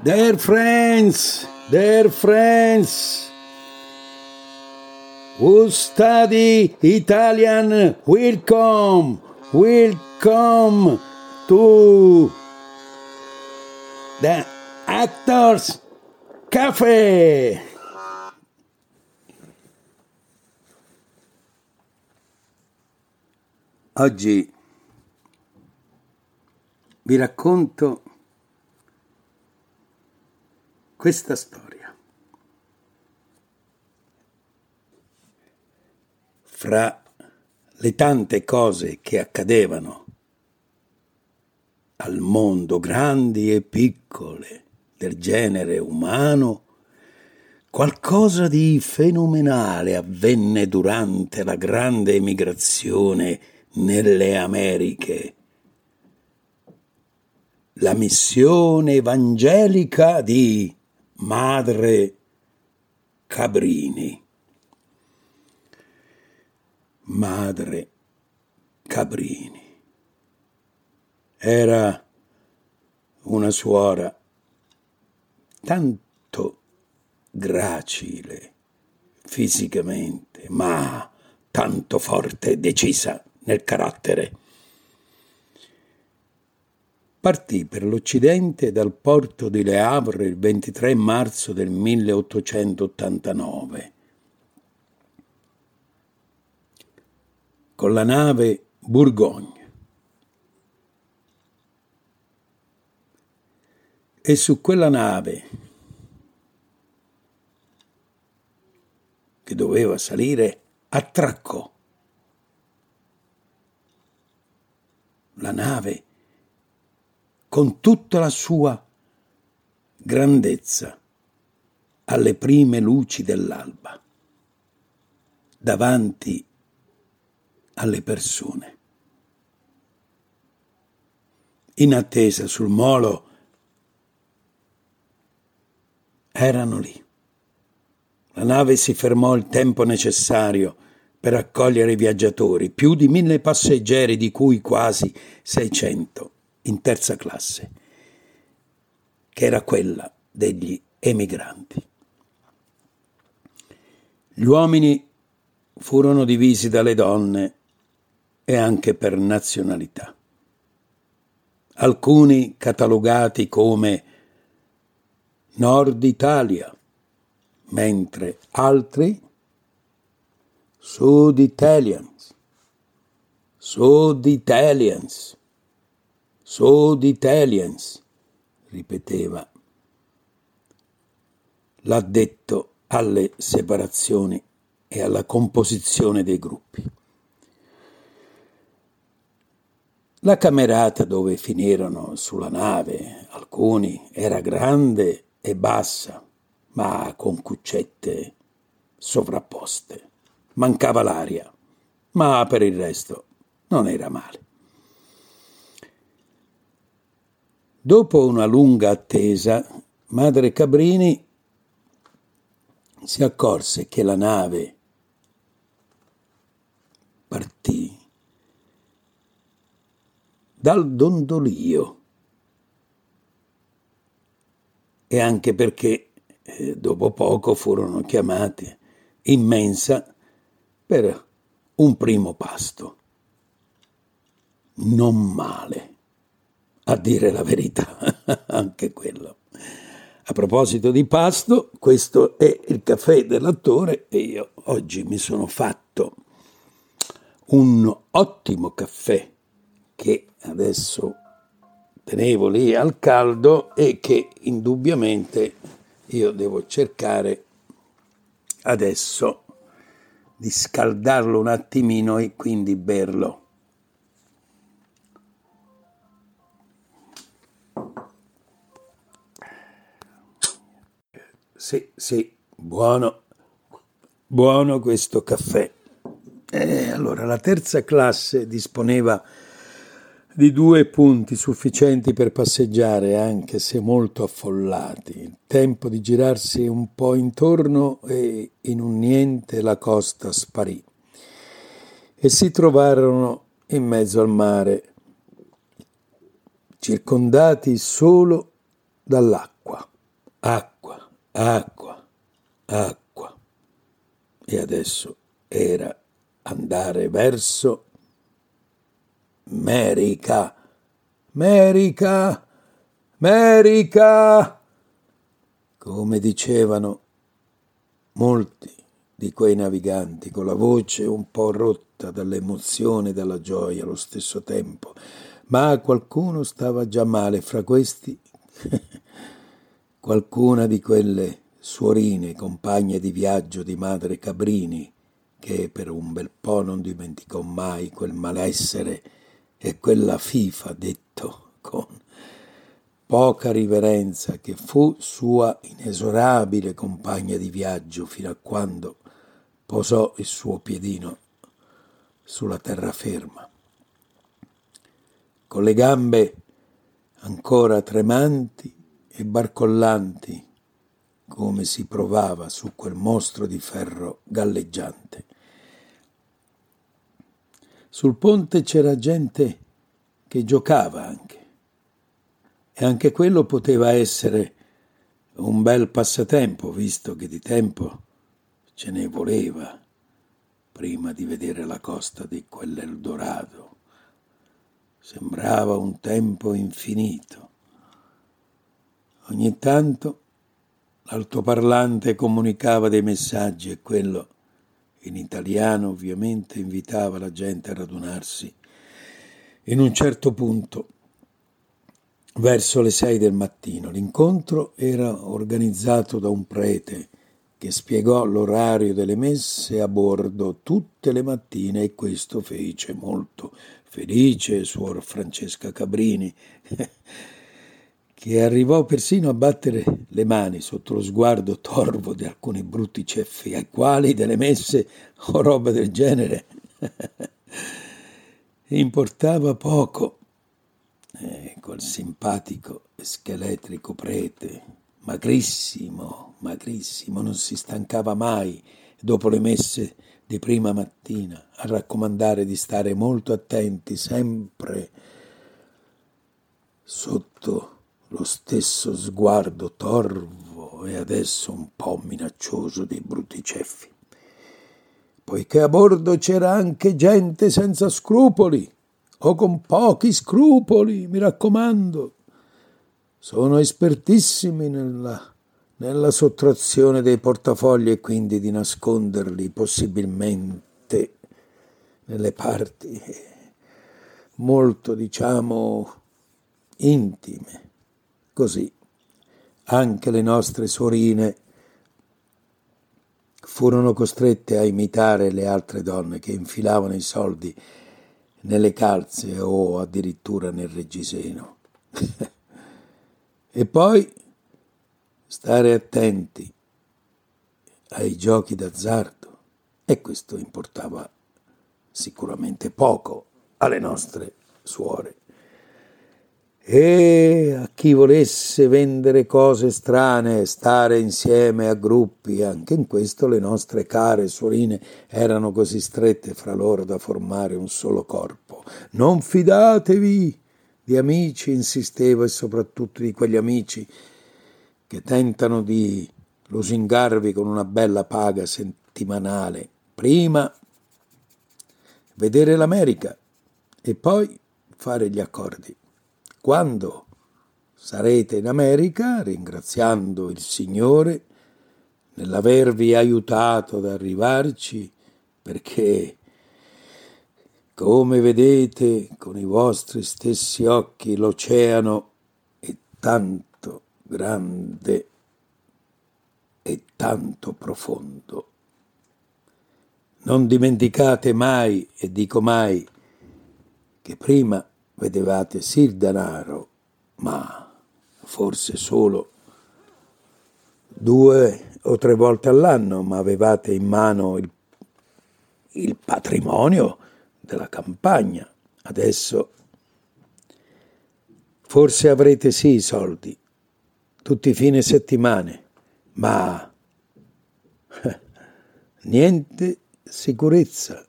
Dear friends, dear friends, who study Italian, welcome, welcome to the Actors Cafe. Oggi vi racconto questa storia. Fra le tante cose che accadevano al mondo, grandi e piccole, del genere umano, qualcosa di fenomenale avvenne durante la grande emigrazione nelle Americhe. La missione evangelica di Madre Cabrini. Madre Cabrini. Era una suora tanto gracile fisicamente, ma tanto forte e decisa nel carattere partì per l'Occidente dal porto di Le Havre il 23 marzo del 1889 con la nave Bourgogne. E su quella nave, che doveva salire, attraccò. La nave con tutta la sua grandezza alle prime luci dell'alba, davanti alle persone. In attesa sul molo erano lì. La nave si fermò il tempo necessario per accogliere i viaggiatori, più di mille passeggeri, di cui quasi seicento in terza classe, che era quella degli emigranti. Gli uomini furono divisi dalle donne e anche per nazionalità. Alcuni catalogati come Nord Italia, mentre altri Sud Italians, Sud Italians, Sud Italians, ripeteva l'addetto alle separazioni e alla composizione dei gruppi. La camerata dove finirono sulla nave alcuni era grande e bassa, ma con cuccette sovrapposte. Mancava l'aria, ma per il resto non era male. Dopo una lunga attesa, madre Cabrini si accorse che la nave partì dal dondolio e anche perché eh, dopo poco furono chiamati in mensa per un primo pasto. Non male a dire la verità, anche quello. A proposito di pasto, questo è il caffè dell'attore e io oggi mi sono fatto un ottimo caffè che adesso tenevo lì al caldo e che indubbiamente io devo cercare adesso di scaldarlo un attimino e quindi berlo. Sì, sì, buono, buono questo caffè. E allora, la terza classe disponeva di due punti sufficienti per passeggiare, anche se molto affollati. Il tempo di girarsi un po' intorno e in un niente la costa sparì. E si trovarono in mezzo al mare, circondati solo dall'acqua acqua, acqua, acqua. E adesso era andare verso Merica, Merica, Merica, come dicevano molti di quei naviganti con la voce un po' rotta dall'emozione e dalla gioia allo stesso tempo, ma qualcuno stava già male fra questi, qualcuna di quelle suorine, compagne di viaggio di madre Cabrini, che per un bel po' non dimenticò mai quel malessere e quella fifa detto con poca riverenza che fu sua inesorabile compagna di viaggio fino a quando posò il suo piedino sulla terraferma. Con le gambe ancora tremanti e barcollanti come si provava su quel mostro di ferro galleggiante. Sul ponte c'era gente che giocava anche, e anche quello poteva essere un bel passatempo, visto che di tempo ce ne voleva prima di vedere la costa di quell'Eldorado. Sembrava un tempo infinito. Ogni tanto l'altoparlante comunicava dei messaggi e quello in italiano ovviamente invitava la gente a radunarsi in un certo punto verso le sei del mattino. L'incontro era organizzato da un prete che spiegò l'orario delle messe a bordo tutte le mattine e questo fece molto felice suor Francesca Cabrini che arrivò persino a battere le mani sotto lo sguardo torvo di alcuni brutti ceffi ai quali delle messe o roba del genere importava poco. E quel simpatico scheletrico prete, magrissimo, magrissimo, non si stancava mai dopo le messe di prima mattina a raccomandare di stare molto attenti sempre sotto lo stesso sguardo torvo e adesso un po' minaccioso dei brutti ceffi. Poiché a bordo c'era anche gente senza scrupoli, o con pochi scrupoli, mi raccomando. Sono espertissimi nella, nella sottrazione dei portafogli e quindi di nasconderli possibilmente nelle parti molto, diciamo, intime Così. Anche le nostre sorine furono costrette a imitare le altre donne che infilavano i soldi nelle calze o addirittura nel reggiseno. e poi stare attenti ai giochi d'azzardo. E questo importava sicuramente poco alle nostre suore e a chi volesse vendere cose strane, stare insieme a gruppi, anche in questo le nostre care suorine erano così strette fra loro da formare un solo corpo. Non fidatevi di amici, insistevo, e soprattutto di quegli amici che tentano di lusingarvi con una bella paga settimanale. Prima vedere l'America e poi fare gli accordi. Quando sarete in America, ringraziando il Signore nell'avervi aiutato ad arrivarci, perché come vedete con i vostri stessi occhi l'oceano è tanto grande e tanto profondo. Non dimenticate mai, e dico mai, che prima vedevate sì il denaro, ma forse solo due o tre volte all'anno, ma avevate in mano il, il patrimonio della campagna. Adesso forse avrete sì i soldi, tutti i fine settimane, ma niente sicurezza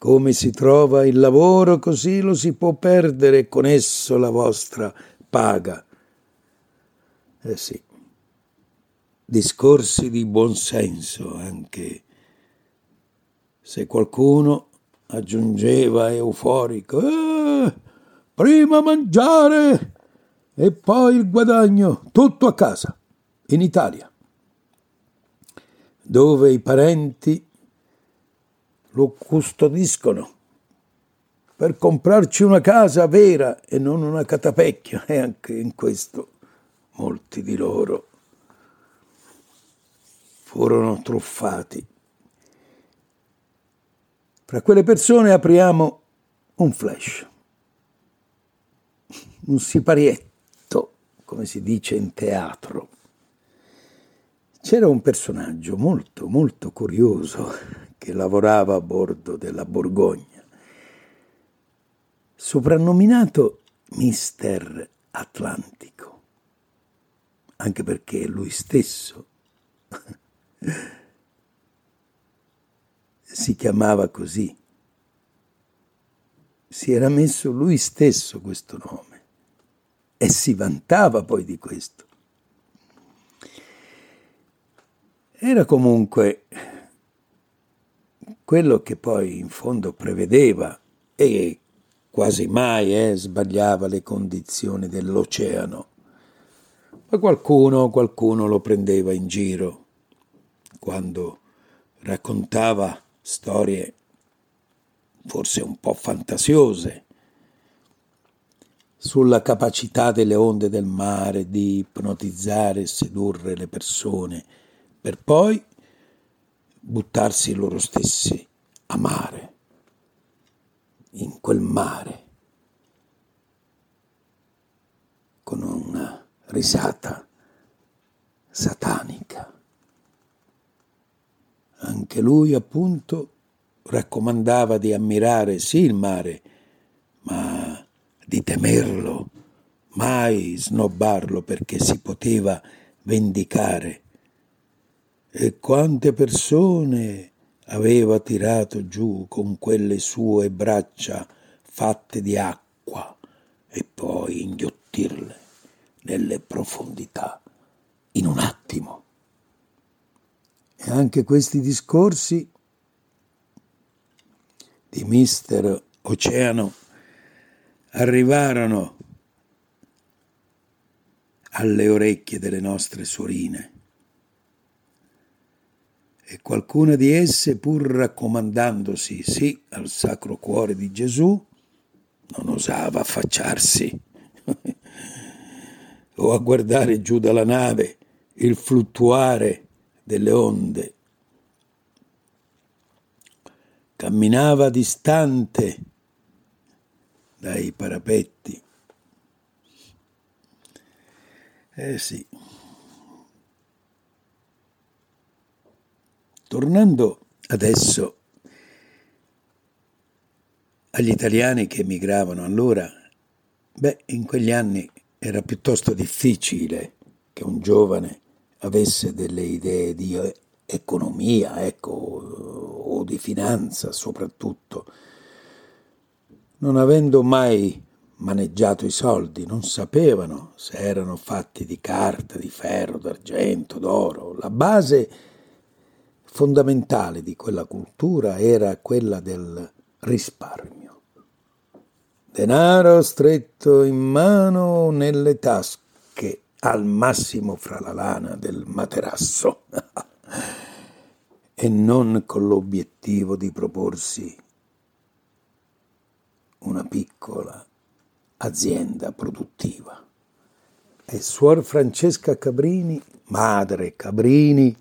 come si trova il lavoro, così lo si può perdere con esso la vostra paga. Eh sì, discorsi di buonsenso anche se qualcuno aggiungeva euforico, eh, prima mangiare e poi il guadagno, tutto a casa, in Italia, dove i parenti lo custodiscono per comprarci una casa vera e non una catapecchia e anche in questo molti di loro furono truffati. Fra quelle persone apriamo un flash, un siparietto, come si dice in teatro. C'era un personaggio molto, molto curioso che lavorava a bordo della Borgogna, soprannominato Mister Atlantico, anche perché lui stesso si chiamava così. Si era messo lui stesso questo nome e si vantava poi di questo. Era comunque quello che poi in fondo prevedeva e quasi mai eh, sbagliava le condizioni dell'oceano. Ma qualcuno, qualcuno lo prendeva in giro quando raccontava storie forse un po' fantasiose sulla capacità delle onde del mare di ipnotizzare e sedurre le persone per poi buttarsi loro stessi a mare, in quel mare, con una risata satanica anche lui appunto raccomandava di ammirare sì il mare, ma di temerlo, mai snobbarlo perché si poteva vendicare. E quante persone aveva tirato giù con quelle sue braccia fatte di acqua e poi inghiottirle nelle profondità in un attimo. E anche questi discorsi di Mister Oceano arrivarono alle orecchie delle nostre suorine e qualcuna di esse, pur raccomandandosi sì al Sacro Cuore di Gesù, non osava affacciarsi o a guardare giù dalla nave il fluttuare delle onde. Camminava distante dai parapetti. Eh sì. Tornando adesso agli italiani che emigravano allora, beh, in quegli anni era piuttosto difficile che un giovane avesse delle idee di economia, ecco, o di finanza soprattutto. Non avendo mai maneggiato i soldi, non sapevano se erano fatti di carta, di ferro, d'argento, d'oro. La base fondamentale di quella cultura era quella del risparmio. Denaro stretto in mano nelle tasche al massimo fra la lana del materasso e non con l'obiettivo di proporsi una piccola azienda produttiva. E Suor Francesca Cabrini, madre Cabrini,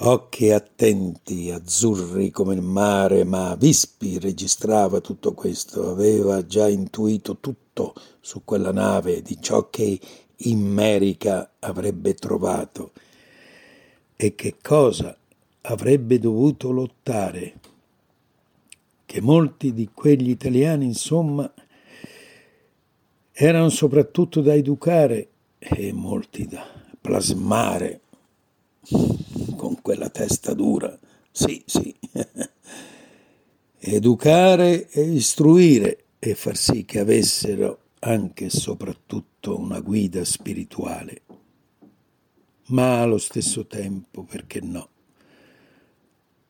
occhi attenti, azzurri come il mare, ma Vispi registrava tutto questo, aveva già intuito tutto su quella nave di ciò che in Merica avrebbe trovato. E che cosa avrebbe dovuto lottare, che molti di quegli italiani, insomma, erano soprattutto da educare e molti da plasmare con quella testa dura. Sì, sì. Educare e istruire e far sì che avessero anche e soprattutto una guida spirituale. ma allo stesso tempo, perché no?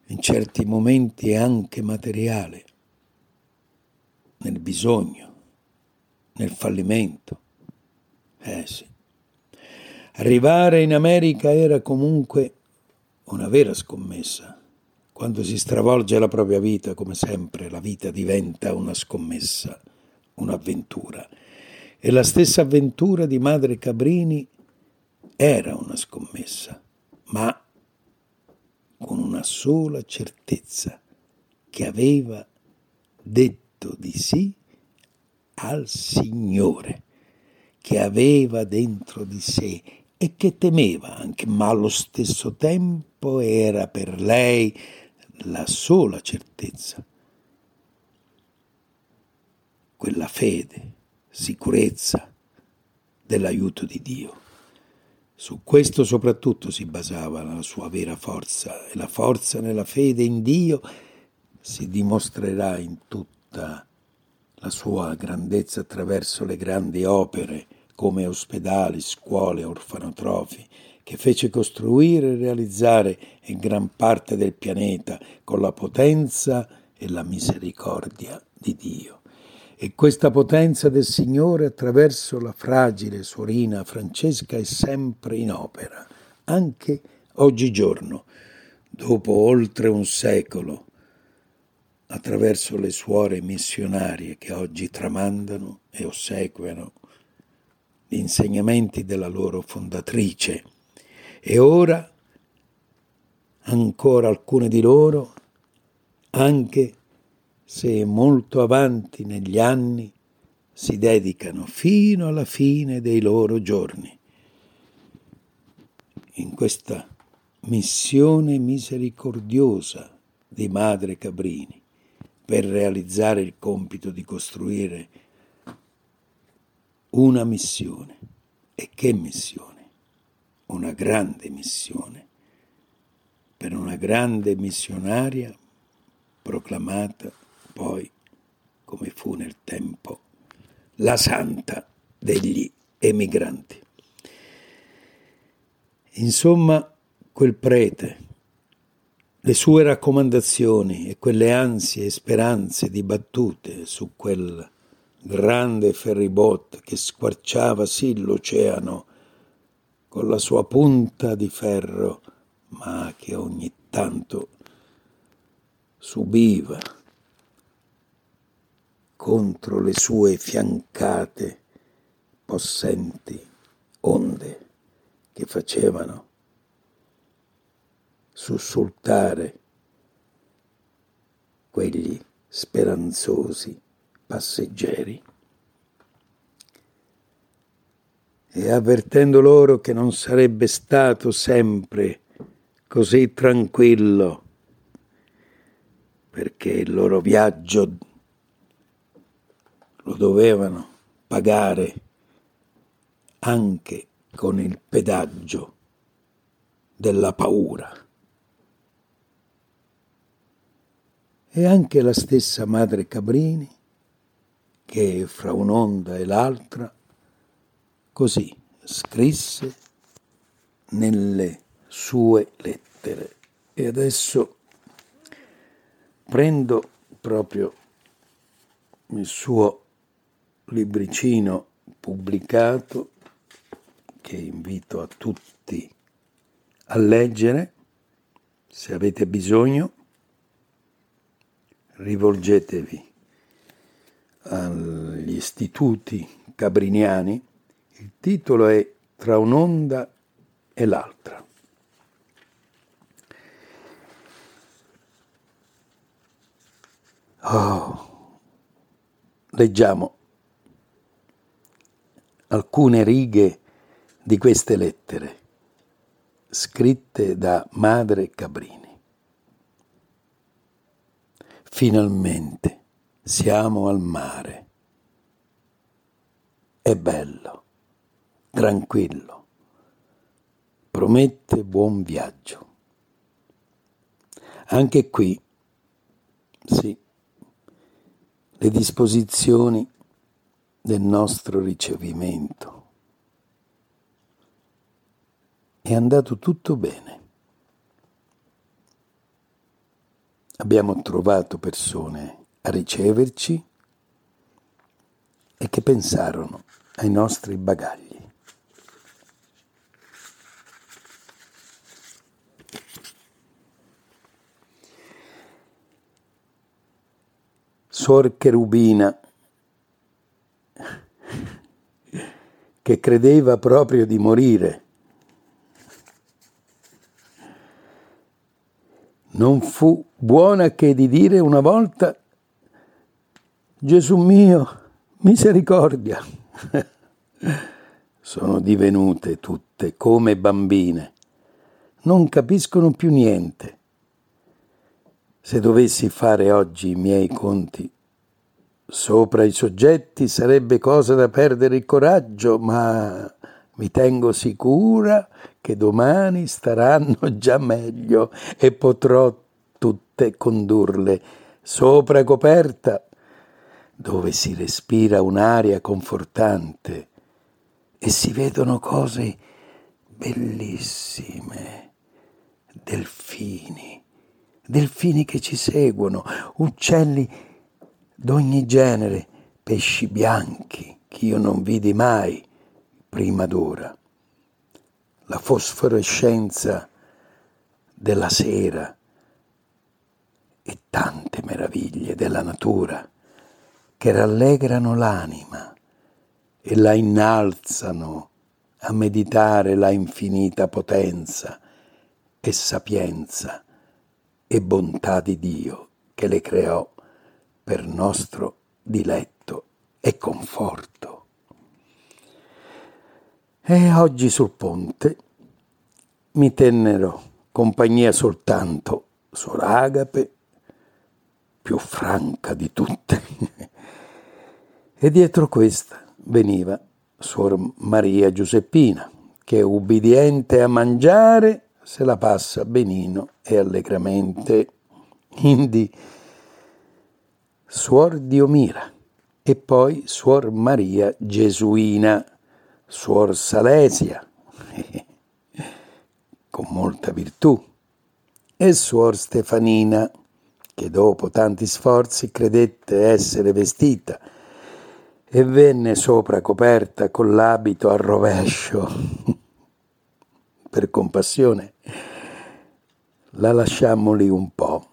In certi momenti anche materiale, nel bisogno, nel fallimento. Eh sì. Arrivare in America era comunque una vera scommessa. Quando si stravolge la propria vita, come sempre, la vita diventa una scommessa, un'avventura. E la stessa avventura di Madre Cabrini era una scommessa, ma con una sola certezza, che aveva detto di sì al Signore, che aveva dentro di sé e che temeva anche, ma allo stesso tempo era per lei la sola certezza, quella fede, sicurezza dell'aiuto di Dio. Su questo soprattutto si basava la sua vera forza e la forza nella fede in Dio si dimostrerà in tutta la sua grandezza attraverso le grandi opere come ospedali, scuole, orfanotrofi, che fece costruire e realizzare in gran parte del pianeta con la potenza e la misericordia di Dio. E questa potenza del Signore attraverso la fragile suorina Francesca è sempre in opera, anche oggigiorno, dopo oltre un secolo, attraverso le suore missionarie che oggi tramandano e ossequiano gli insegnamenti della loro fondatrice. E ora ancora alcune di loro, anche se molto avanti negli anni si dedicano fino alla fine dei loro giorni. In questa missione misericordiosa di Madre Cabrini per realizzare il compito di costruire una missione. E che missione? Una grande missione per una grande missionaria proclamata poi, come fu nel tempo, la santa degli emigranti. Insomma, quel prete, le sue raccomandazioni e quelle ansie e speranze dibattute su quel grande ferribot che squarciava sì l'oceano con la sua punta di ferro, ma che ogni tanto subiva contro le sue fiancate possenti onde che facevano sussultare quegli speranzosi passeggeri. E avvertendo loro che non sarebbe stato sempre così tranquillo, perché il loro viaggio lo dovevano pagare anche con il pedaggio della paura. E anche la stessa madre Cabrini, che fra un'onda e l'altra, così scrisse nelle sue lettere. E adesso prendo proprio il suo libricino pubblicato che invito a tutti a leggere. Se avete bisogno, rivolgetevi agli istituti cabriniani. Il titolo è Tra un'onda e l'altra. Oh, leggiamo alcune righe di queste lettere scritte da Madre Cabrini. Finalmente siamo al mare. È bello, tranquillo, promette buon viaggio. Anche qui, sì, le disposizioni del nostro ricevimento. è andato tutto bene. Abbiamo trovato persone riceverci e che pensarono ai nostri bagagli. Suor Cherubina, che credeva proprio di morire, non fu buona che di dire una volta Gesù mio, misericordia. Sono divenute tutte come bambine, non capiscono più niente. Se dovessi fare oggi i miei conti sopra i soggetti sarebbe cosa da perdere il coraggio, ma mi tengo sicura che domani staranno già meglio e potrò tutte condurle sopra coperta dove si respira un'aria confortante e si vedono cose bellissime, delfini, delfini che ci seguono, uccelli d'ogni genere, pesci bianchi che io non vidi mai prima d'ora, la fosforescenza della sera e tante meraviglie della natura che rallegrano l'anima e la innalzano a meditare la infinita potenza e sapienza e bontà di Dio che le creò per nostro diletto e conforto. E oggi sul ponte mi tennero compagnia soltanto Sor Agape, più franca di tutte, e dietro questa veniva Suor Maria Giuseppina, che ubbidiente a mangiare se la passa benino e allegramente. Indi Suor Diomira e poi Suor Maria Gesuina, Suor Salesia, con molta virtù, e Suor Stefanina, che dopo tanti sforzi credette essere vestita e venne sopra coperta con l'abito a rovescio. per compassione la lasciammo lì un po',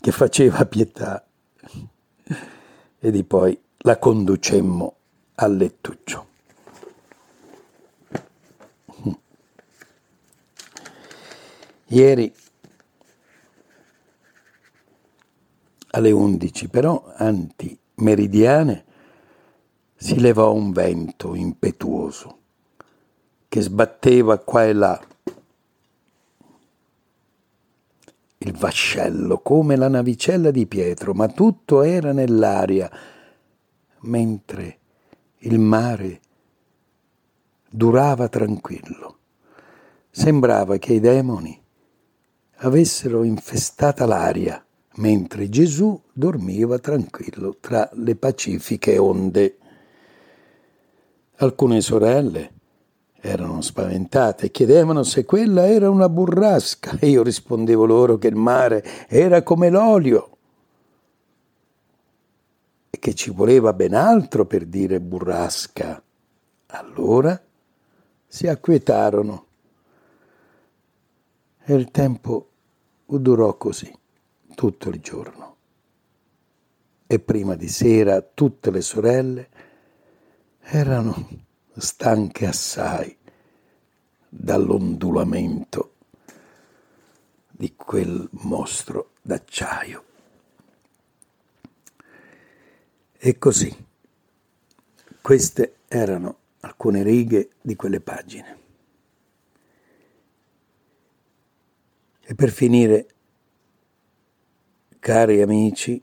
che faceva pietà, e di poi la conducemmo al lettuccio. Ieri alle 11 però antimeridiane si levò un vento impetuoso che sbatteva qua e là il vascello come la navicella di Pietro, ma tutto era nell'aria, mentre il mare durava tranquillo. Sembrava che i demoni avessero infestata l'aria mentre Gesù dormiva tranquillo tra le pacifiche onde. Alcune sorelle erano spaventate e chiedevano se quella era una burrasca e io rispondevo loro che il mare era come l'olio e che ci voleva ben altro per dire burrasca. Allora si acquietarono e il tempo durò così tutto il giorno. E prima di sera tutte le sorelle erano stanche assai dall'ondulamento di quel mostro d'acciaio. E così, queste erano alcune righe di quelle pagine. E per finire Cari amici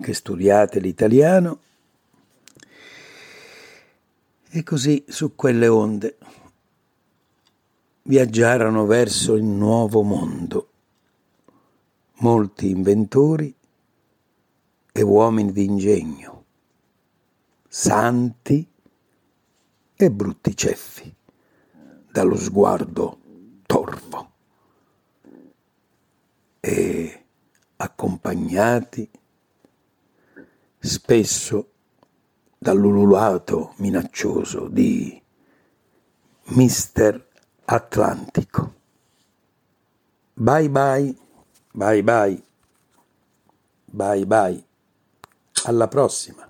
che studiate l'italiano, e così su quelle onde viaggiarono verso il nuovo mondo. Molti inventori e uomini d'ingegno, santi e brutti ceffi dallo sguardo torvo. E accompagnati spesso dall'ululato minaccioso di Mister Atlantico. Bye bye, bye bye, bye bye, alla prossima.